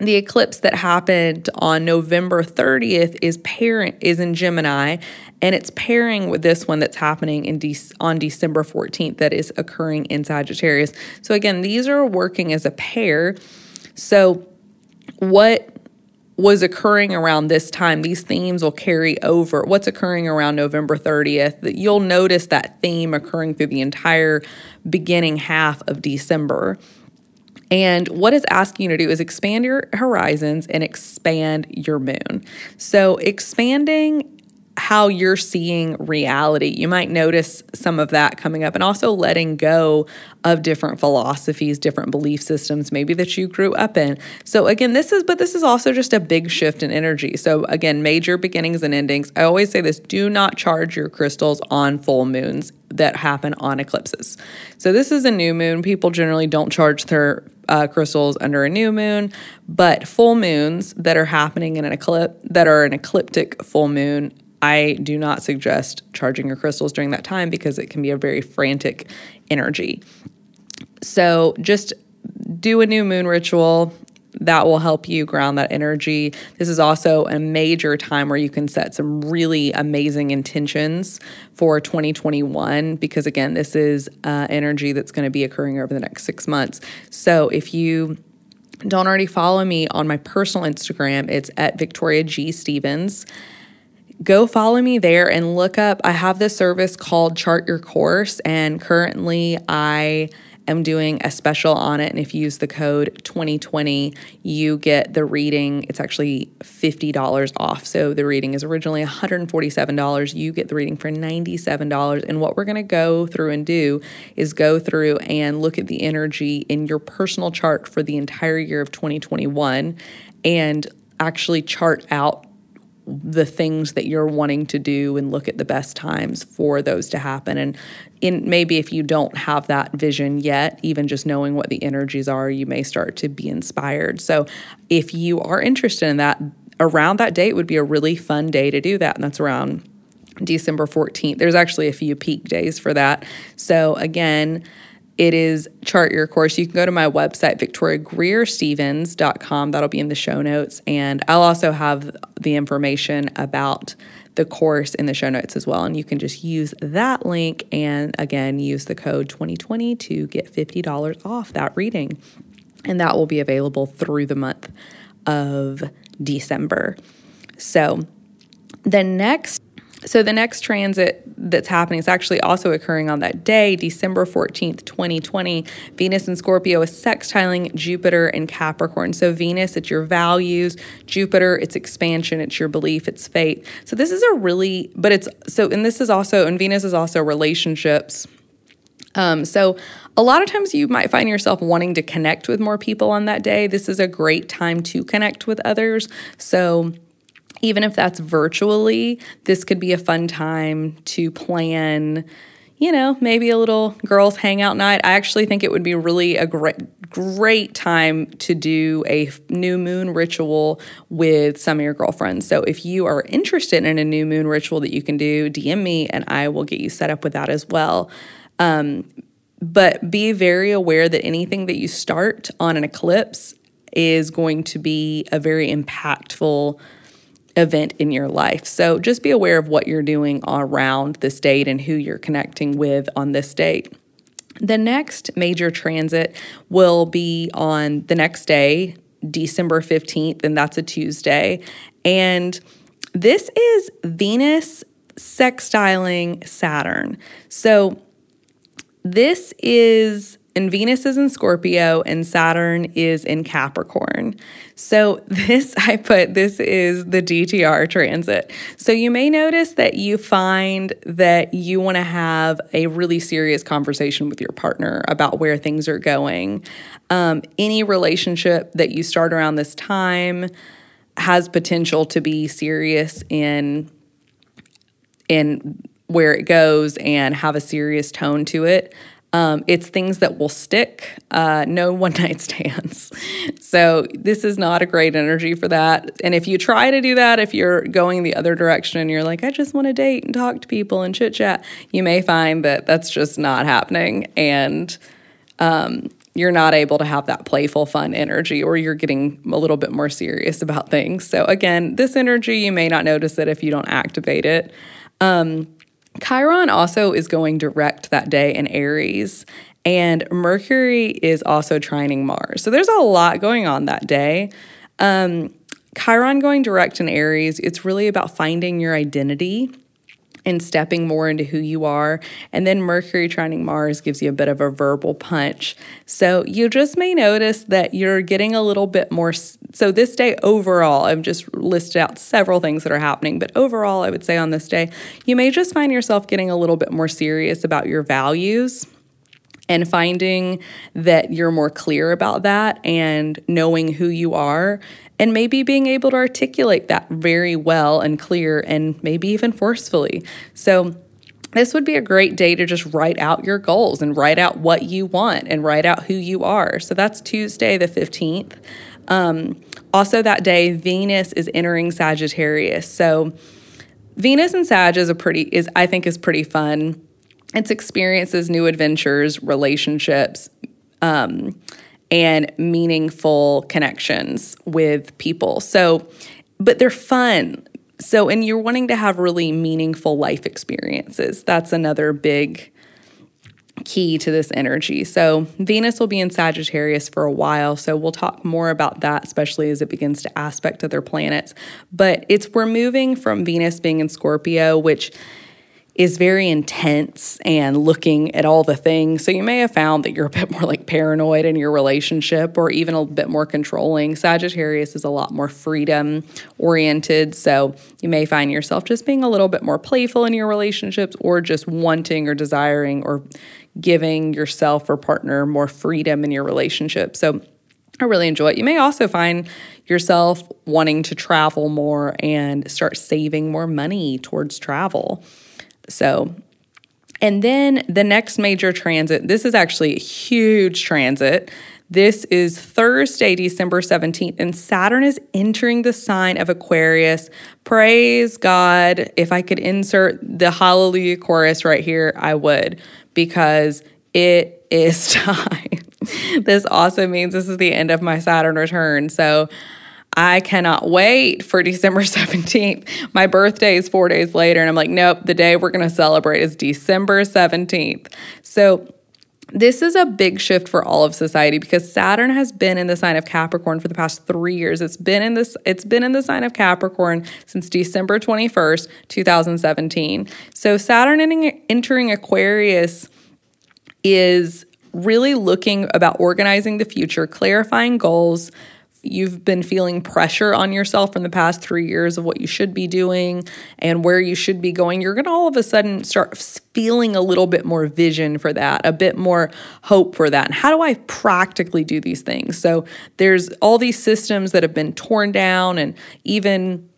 the eclipse that happened on November 30th is parent is in Gemini and it's pairing with this one that's happening in De- on December 14th that is occurring in Sagittarius. So again, these are working as a pair. So what was occurring around this time, these themes will carry over. What's occurring around November 30th, that you'll notice that theme occurring through the entire beginning half of December. And what it's asking you to do is expand your horizons and expand your moon. So, expanding how you're seeing reality. You might notice some of that coming up and also letting go of different philosophies, different belief systems, maybe that you grew up in. So, again, this is, but this is also just a big shift in energy. So, again, major beginnings and endings. I always say this do not charge your crystals on full moons that happen on eclipses. So, this is a new moon. People generally don't charge their uh, crystals under a new moon, but full moons that are happening in an eclipse that are an ecliptic full moon. I do not suggest charging your crystals during that time because it can be a very frantic energy. So just do a new moon ritual that will help you ground that energy. This is also a major time where you can set some really amazing intentions for 2021 because, again, this is uh, energy that's going to be occurring over the next six months. So if you don't already follow me on my personal Instagram, it's at Victoria G. Stevens go follow me there and look up. I have this service called Chart Your Course, and currently I am doing a special on it. And if you use the code 2020, you get the reading. It's actually $50 off. So the reading is originally $147. You get the reading for $97. And what we're going to go through and do is go through and look at the energy in your personal chart for the entire year of 2021 and actually chart out the things that you're wanting to do and look at the best times for those to happen. And in maybe if you don't have that vision yet even just knowing what the energies are you may start to be inspired. So if you are interested in that around that date would be a really fun day to do that. And that's around December 14th there's actually a few peak days for that. So again it is Chart Your Course. You can go to my website, victoriagreerstevens.com. That'll be in the show notes. And I'll also have the information about the course in the show notes as well. And you can just use that link and again, use the code 2020 to get $50 off that reading. And that will be available through the month of December. So the next so the next transit that's happening is actually also occurring on that day, December 14th, 2020. Venus and Scorpio is sextiling Jupiter and Capricorn. So Venus, it's your values, Jupiter, it's expansion, it's your belief, it's fate. So this is a really, but it's so, and this is also, and Venus is also relationships. Um, so a lot of times you might find yourself wanting to connect with more people on that day. This is a great time to connect with others. So even if that's virtually, this could be a fun time to plan, you know, maybe a little girls hangout night. I actually think it would be really a great great time to do a new moon ritual with some of your girlfriends. So if you are interested in a new moon ritual that you can do, DM me and I will get you set up with that as well. Um, but be very aware that anything that you start on an eclipse is going to be a very impactful event in your life. So just be aware of what you're doing around this date and who you're connecting with on this date. The next major transit will be on the next day, December 15th, and that's a Tuesday. And this is Venus sextiling Saturn. So this is and Venus is in Scorpio and Saturn is in Capricorn. So, this I put this is the DTR transit. So, you may notice that you find that you want to have a really serious conversation with your partner about where things are going. Um, any relationship that you start around this time has potential to be serious in in where it goes and have a serious tone to it. Um, it's things that will stick, uh, no one night stands. So, this is not a great energy for that. And if you try to do that, if you're going the other direction and you're like, I just want to date and talk to people and chit chat, you may find that that's just not happening. And um, you're not able to have that playful, fun energy, or you're getting a little bit more serious about things. So, again, this energy, you may not notice it if you don't activate it. Um, Chiron also is going direct that day in Aries, and Mercury is also trining Mars. So there's a lot going on that day. Um, Chiron going direct in Aries, it's really about finding your identity and stepping more into who you are. And then Mercury trining Mars gives you a bit of a verbal punch. So you just may notice that you're getting a little bit more. So this day overall, I've just listed out several things that are happening, but overall, I would say on this day, you may just find yourself getting a little bit more serious about your values and finding that you're more clear about that and knowing who you are and maybe being able to articulate that very well and clear and maybe even forcefully. So, this would be a great day to just write out your goals and write out what you want and write out who you are. So, that's Tuesday, the 15th. Um, also, that day, Venus is entering Sagittarius. So, Venus and Sag is a pretty is I think is pretty fun. It's experiences, new adventures, relationships. Um, and meaningful connections with people. So, but they're fun. So, and you're wanting to have really meaningful life experiences. That's another big key to this energy. So, Venus will be in Sagittarius for a while. So, we'll talk more about that, especially as it begins to aspect other planets. But it's we're moving from Venus being in Scorpio, which is very intense and looking at all the things. So you may have found that you're a bit more like paranoid in your relationship or even a bit more controlling. Sagittarius is a lot more freedom oriented. So you may find yourself just being a little bit more playful in your relationships or just wanting or desiring or giving yourself or partner more freedom in your relationship. So I really enjoy it. You may also find yourself wanting to travel more and start saving more money towards travel. So, and then the next major transit, this is actually a huge transit. This is Thursday, December 17th, and Saturn is entering the sign of Aquarius. Praise God. If I could insert the Hallelujah chorus right here, I would, because it is time. this also means this is the end of my Saturn return. So I cannot wait for December 17th. My birthday is four days later, and I'm like, nope, the day we're going to celebrate is December 17th. So, this is a big shift for all of society because Saturn has been in the sign of Capricorn for the past 3 years. It's been in this it's been in the sign of Capricorn since December 21st, 2017. So Saturn entering Aquarius is really looking about organizing the future, clarifying goals, you've been feeling pressure on yourself from the past three years of what you should be doing and where you should be going, you're going to all of a sudden start feeling a little bit more vision for that, a bit more hope for that. And how do I practically do these things? So there's all these systems that have been torn down and even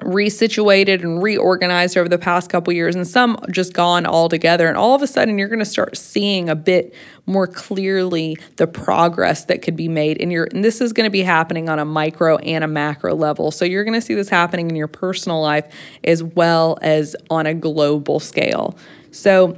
resituated and reorganized over the past couple years and some just gone altogether. And all of a sudden you're going to start seeing a bit more clearly the progress that could be made in your and this is going to be happening on a micro and a macro level. So you're going to see this happening in your personal life as well as on a global scale. So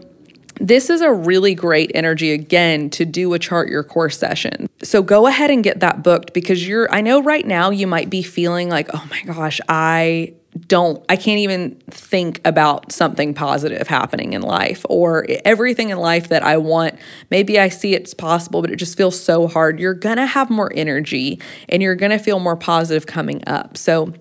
this is a really great energy again to do a chart your course session. So go ahead and get that booked because you're I know right now you might be feeling like, "Oh my gosh, I don't I can't even think about something positive happening in life or everything in life that I want. Maybe I see it's possible, but it just feels so hard. You're going to have more energy and you're going to feel more positive coming up. So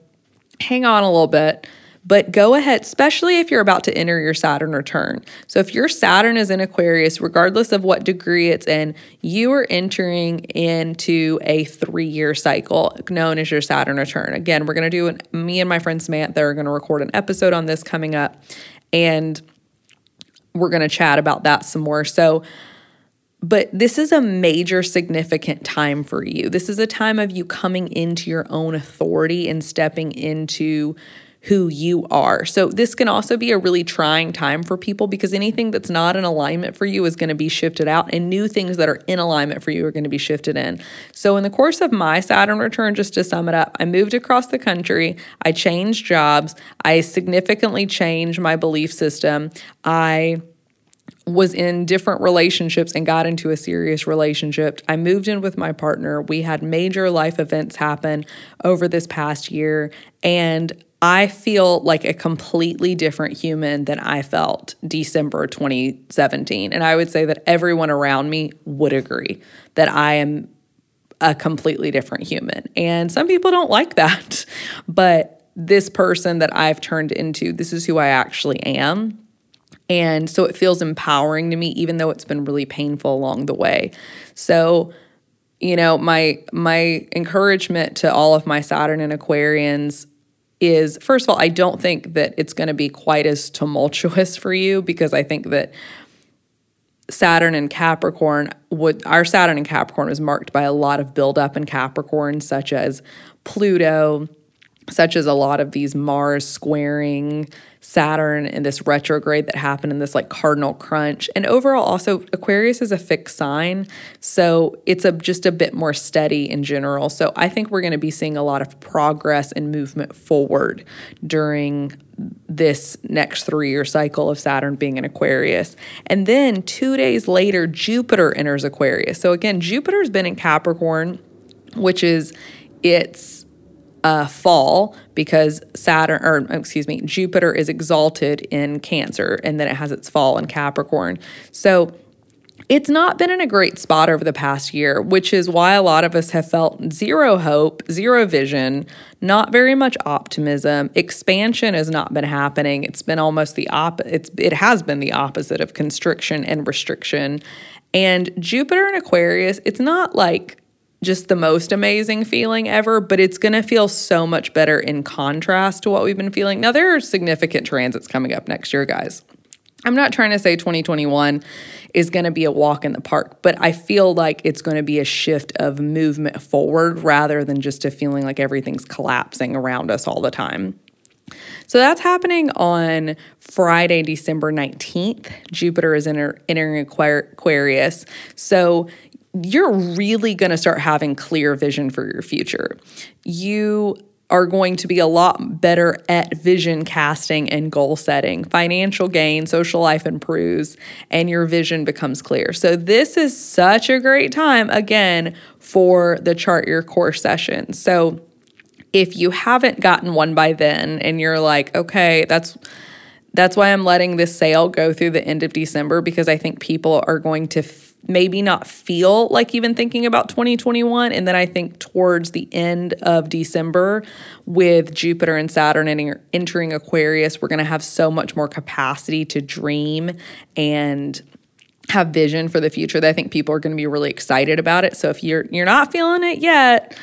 hang on a little bit But go ahead, especially if you're about to enter your Saturn return. So if your Saturn is in Aquarius, regardless of what degree it's in, you are entering into a three year cycle known as your Saturn return. Again, we're going to do an, me and my friend Samantha are going to record an episode on this coming up. And we're going to chat about that some more. So, but this is a major significant time for you. This is a time of you coming into your own authority and stepping into who you are. So, this can also be a really trying time for people because anything that's not in alignment for you is going to be shifted out, and new things that are in alignment for you are going to be shifted in. So, in the course of my Saturn return, just to sum it up, I moved across the country, I changed jobs, I significantly changed my belief system. I was in different relationships and got into a serious relationship. I moved in with my partner. We had major life events happen over this past year, and I feel like a completely different human than I felt December 2017. And I would say that everyone around me would agree that I am a completely different human. And some people don't like that. But this person that I've turned into, this is who I actually am. And so it feels empowering to me, even though it's been really painful along the way. So, you know, my my encouragement to all of my Saturn and Aquarians is first of all, I don't think that it's going to be quite as tumultuous for you because I think that Saturn and Capricorn would our Saturn and Capricorn was marked by a lot of buildup in Capricorn, such as Pluto, such as a lot of these Mars squaring Saturn and this retrograde that happened in this like cardinal crunch. And overall, also, Aquarius is a fixed sign. So it's a, just a bit more steady in general. So I think we're going to be seeing a lot of progress and movement forward during this next three year cycle of Saturn being in Aquarius. And then two days later, Jupiter enters Aquarius. So again, Jupiter's been in Capricorn, which is its uh, fall because Saturn, or excuse me, Jupiter is exalted in Cancer and then it has its fall in Capricorn. So it's not been in a great spot over the past year, which is why a lot of us have felt zero hope, zero vision, not very much optimism. Expansion has not been happening. It's been almost the op it's it has been the opposite of constriction and restriction. And Jupiter in Aquarius, it's not like just the most amazing feeling ever, but it's going to feel so much better in contrast to what we've been feeling. Now, there are significant transits coming up next year, guys. I'm not trying to say 2021 is going to be a walk in the park, but I feel like it's going to be a shift of movement forward rather than just a feeling like everything's collapsing around us all the time. So that's happening on Friday, December 19th. Jupiter is enter, entering Aquarius. So you're really going to start having clear vision for your future. You are going to be a lot better at vision casting and goal setting. Financial gain, social life improves, and your vision becomes clear. So, this is such a great time, again, for the chart your course session. So, if you haven't gotten one by then and you're like, okay, that's that's why I'm letting this sale go through the end of December because I think people are going to maybe not feel like even thinking about 2021. And then I think towards the end of December, with Jupiter and Saturn entering Aquarius, we're going to have so much more capacity to dream and have vision for the future that I think people are going to be really excited about it. So if you're you're not feeling it yet,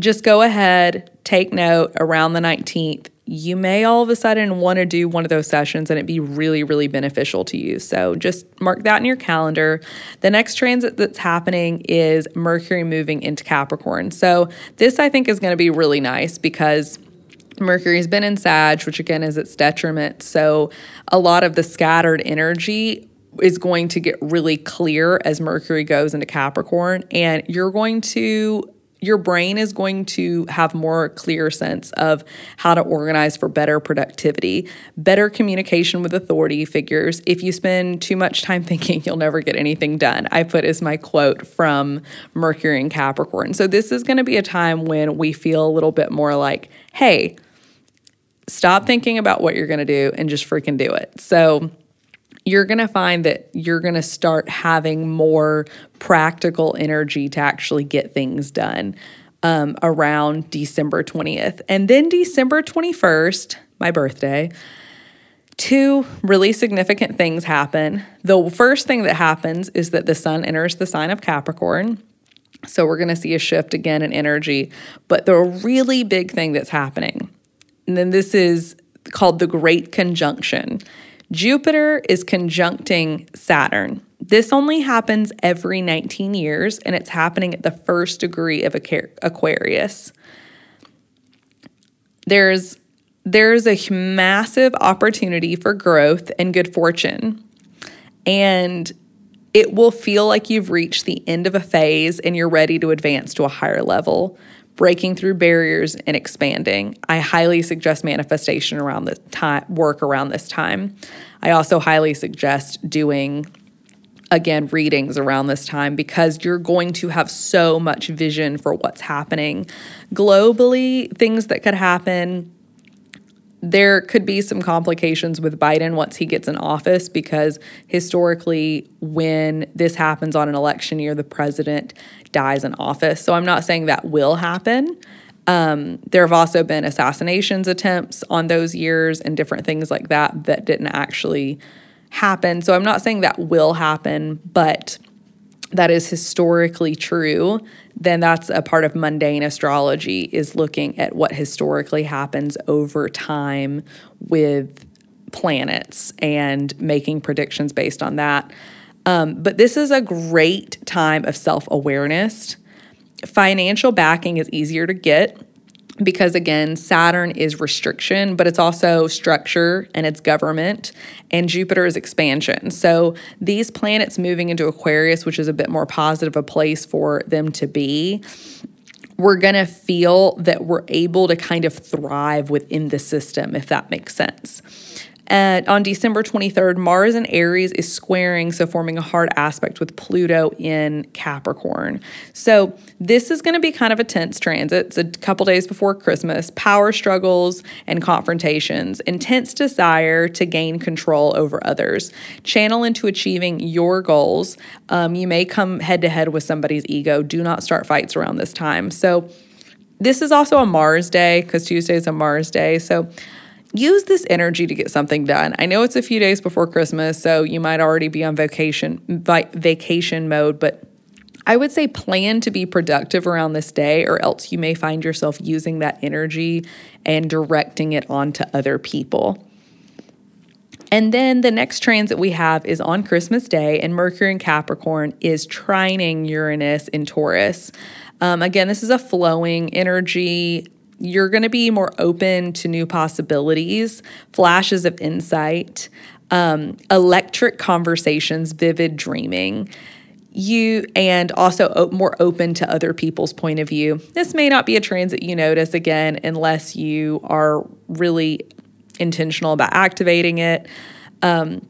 just go ahead, take note around the 19th you may all of a sudden want to do one of those sessions and it be really, really beneficial to you. So just mark that in your calendar. The next transit that's happening is Mercury moving into Capricorn. So this I think is going to be really nice because Mercury's been in Sag, which again is its detriment. So a lot of the scattered energy is going to get really clear as Mercury goes into Capricorn, and you're going to your brain is going to have more clear sense of how to organize for better productivity, better communication with authority figures. If you spend too much time thinking, you'll never get anything done. I put as my quote from Mercury and Capricorn. So this is going to be a time when we feel a little bit more like, hey, stop thinking about what you're going to do and just freaking do it. So you're going to find that you're going to start having more practical energy to actually get things done um, around December 20th. And then December 21st, my birthday, two really significant things happen. The first thing that happens is that the sun enters the sign of Capricorn. So we're going to see a shift again in energy. But the really big thing that's happening, and then this is called the Great Conjunction. Jupiter is conjuncting Saturn. This only happens every 19 years, and it's happening at the first degree of Aquarius. There's there's a massive opportunity for growth and good fortune. And it will feel like you've reached the end of a phase and you're ready to advance to a higher level, breaking through barriers and expanding. I highly suggest manifestation around this time, work around this time. I also highly suggest doing again readings around this time because you're going to have so much vision for what's happening globally, things that could happen. There could be some complications with Biden once he gets in office because historically, when this happens on an election year, the president dies in office. So I'm not saying that will happen. Um, there have also been assassinations attempts on those years and different things like that that didn't actually happen. So I'm not saying that will happen, but that is historically true, then that's a part of mundane astrology is looking at what historically happens over time with planets and making predictions based on that. Um, but this is a great time of self awareness. Financial backing is easier to get because again, Saturn is restriction, but it's also structure and it's government, and Jupiter is expansion. So these planets moving into Aquarius, which is a bit more positive a place for them to be, we're going to feel that we're able to kind of thrive within the system, if that makes sense. On December 23rd, Mars in Aries is squaring, so forming a hard aspect with Pluto in Capricorn. So this is going to be kind of a tense transit. It's a couple days before Christmas. Power struggles and confrontations, intense desire to gain control over others, channel into achieving your goals. Um, you may come head to head with somebody's ego. Do not start fights around this time. So this is also a Mars day because Tuesday is a Mars day. So use this energy to get something done. I know it's a few days before Christmas, so you might already be on vacation vacation mode, but I would say plan to be productive around this day, or else you may find yourself using that energy and directing it onto other people. And then the next transit we have is on Christmas Day, and Mercury in Capricorn is trining Uranus in Taurus. Um, again, this is a flowing energy you're going to be more open to new possibilities, flashes of insight, um, electric conversations, vivid dreaming. You and also more open to other people's point of view. This may not be a transit you notice again unless you are really intentional about activating it. Um,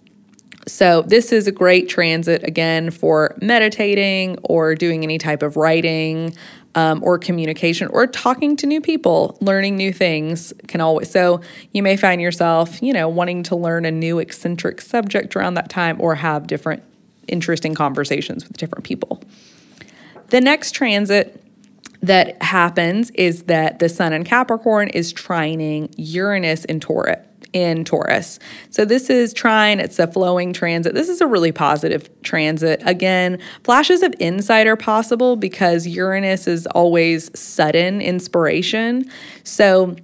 so, this is a great transit again for meditating or doing any type of writing, um, or communication or talking to new people, learning new things can always. So you may find yourself, you know, wanting to learn a new eccentric subject around that time or have different interesting conversations with different people. The next transit that happens is that the sun in Capricorn is trining Uranus in Taurus in Taurus. So this is trine, it's a flowing transit. This is a really positive transit. Again, flashes of insight are possible because Uranus is always sudden inspiration. So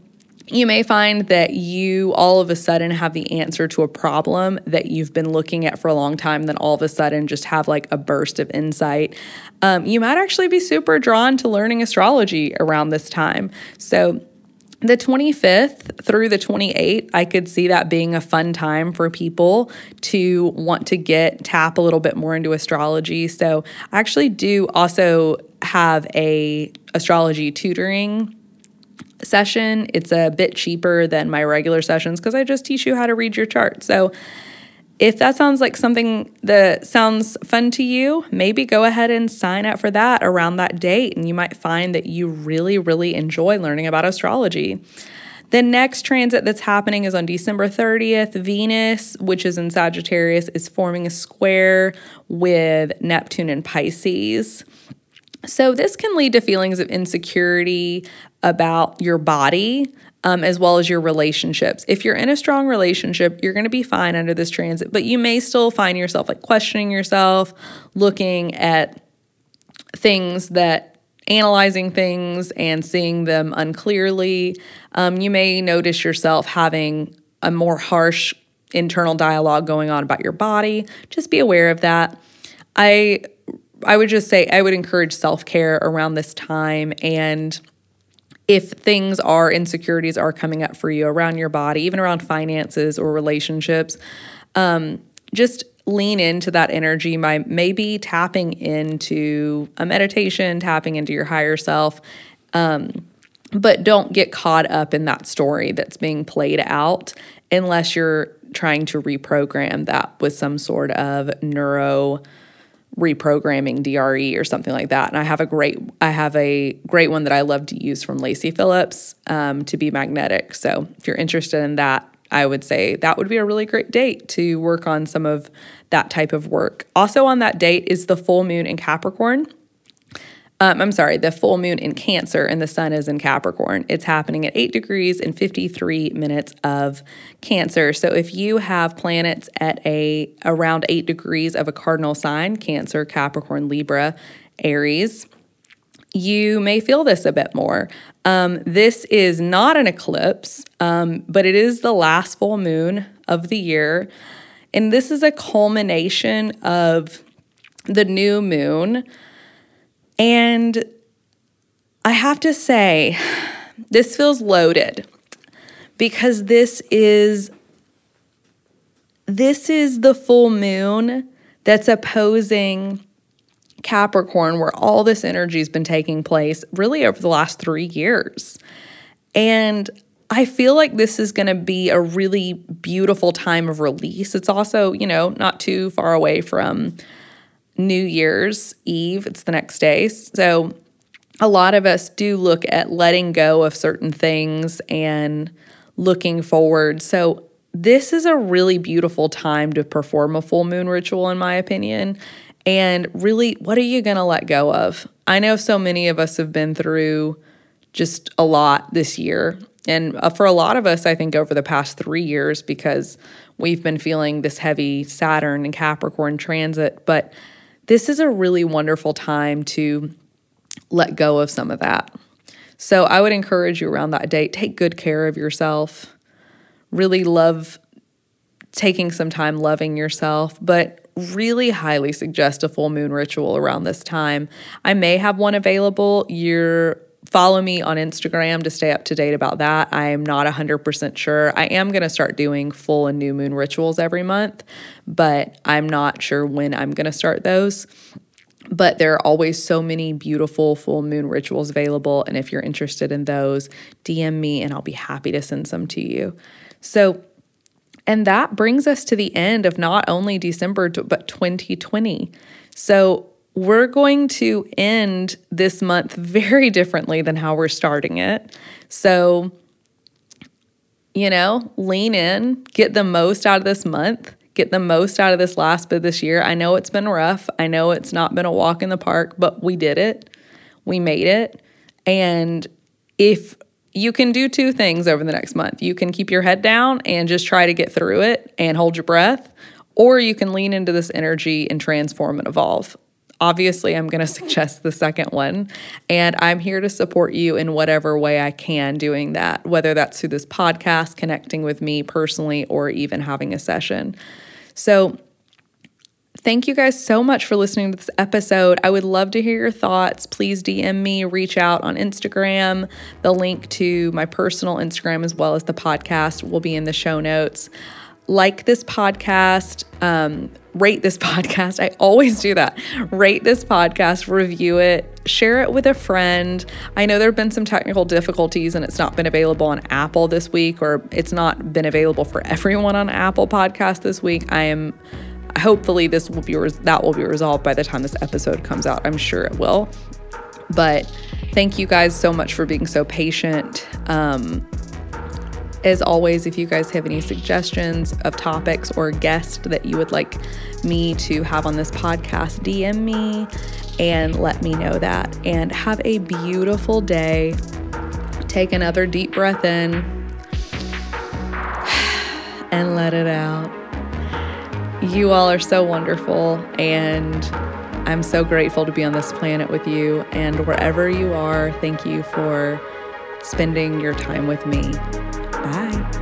you may find that you all of a sudden have the answer to a problem that you've been looking at for a long time, then all of a sudden just have like a burst of insight. Um, you might actually be super drawn to learning astrology around this time. So the 25th through the 28th, I could see that being a fun time for people to want to get tap a little bit more into astrology. So I actually do also have a astrology tutoring session. It's a bit cheaper than my regular sessions because I just teach you how to read your chart. So if that sounds like something that sounds fun to you, maybe go ahead and sign up for that around that date, and you might find that you really, really enjoy learning about astrology. The next transit that's happening is on December 30th. Venus, which is in Sagittarius, is forming a square with Neptune and Pisces. So, this can lead to feelings of insecurity about your body um, as well as your relationships. If you're in a strong relationship, you're going to be fine under this transit, but you may still find yourself like questioning yourself, looking at things that analyzing things and seeing them unclearly. Um, you may notice yourself having a more harsh internal dialogue going on about your body. Just be aware of that. I I would just say I would encourage self-care around this time and if things are insecurities are coming up for you around your body, even around finances or relationships, um, just lean into that energy by maybe tapping into a meditation, tapping into your higher self. Um, but don't get caught up in that story that's being played out unless you're trying to reprogram that with some sort of neuro reprogramming DRE or something like that. And I have a great I have a great one that I love to use from Lacy Phillips um, to be magnetic. So if you're interested in that, I would say that would be a really great date to work on some of that type of work. Also on that date is the full moon in Capricorn. Um, I'm sorry, the full moon in Cancer and the sun is in Capricorn. It's happening at 8 degrees and 53 minutes of Cancer. So if you have planets at a around 8 degrees of a cardinal sign, Cancer, Capricorn, Libra, Aries, you may feel this a bit more. Um, this is not an eclipse, um, but it is the last full moon of the year. And this is a culmination of the new moon and I have to say, this feels loaded because this is this is the full moon that's opposing Capricorn where all this energy has been taking place really over the last 3 years. And I feel like this is going to be a really beautiful time of release. It's also, you know, not too far away from New Year's Eve, it's the next day. So a lot of us do look at letting go of certain things and looking forward. So this is a really beautiful time to perform a full moon ritual, in my opinion. And really, what are you going to let go of? I know so many of us have been through just a lot this year. And uh, for a lot of us, I think over the past three years, because we've been feeling this heavy Saturn and Capricorn transit. But this is a really wonderful time to let go of some of that. So I would encourage you around that date, take good care of yourself. Really love taking some time loving yourself, but really highly suggest a full moon ritual around this time. I may have one available. You're follow me on Instagram to stay up to date about that. I am not 100% sure. I am going to start doing full and new moon rituals every month, but I'm not sure when I'm going to start those. But there are always so many beautiful full moon rituals available. And if you're interested in those, DM me and I'll be happy to send some to you. So, and that brings us to the end of not only December, but 2020. So, we're going to end this month very differently than how we're starting it. So, you know, lean in, get the most out of this month, get the most out of this last bit of this year. I know it's been rough. I know it's not been a walk in the park, but we did it. We made it. And if you can do two things over the next month, you can keep your head down and just try to get through it and hold your breath, or you can lean into this energy and transform and evolve obviously I'm going to suggest the second one. And I'm here to support you in whatever way I can doing that, whether that's through this podcast, connecting with me personally, or even having a session. So, Thank you guys so much for listening to this episode. I would love to hear your thoughts. Please DM me, reach out on Instagram. The link to my personal Instagram as well as the podcast will be in the show notes like this podcast, um, rate this podcast. I always do that. Rate this podcast, review it, share it with a friend. I know there have been some technical difficulties and it's not been available on Apple this week, or it's not been available for everyone on Apple Podcast this week. I am hopefully this will be res- that will be resolved by the time this episode comes out. I'm sure it will. But thank you guys so much for being so patient. Um, as always, if you guys have any suggestions of topics or guests that you would like me to have on this podcast, DM me and let me know that. And have a beautiful day. Take another deep breath in and let it out. You all are so wonderful, and I'm so grateful to be on this planet with you. And wherever you are, thank you for spending your time with me. Bye.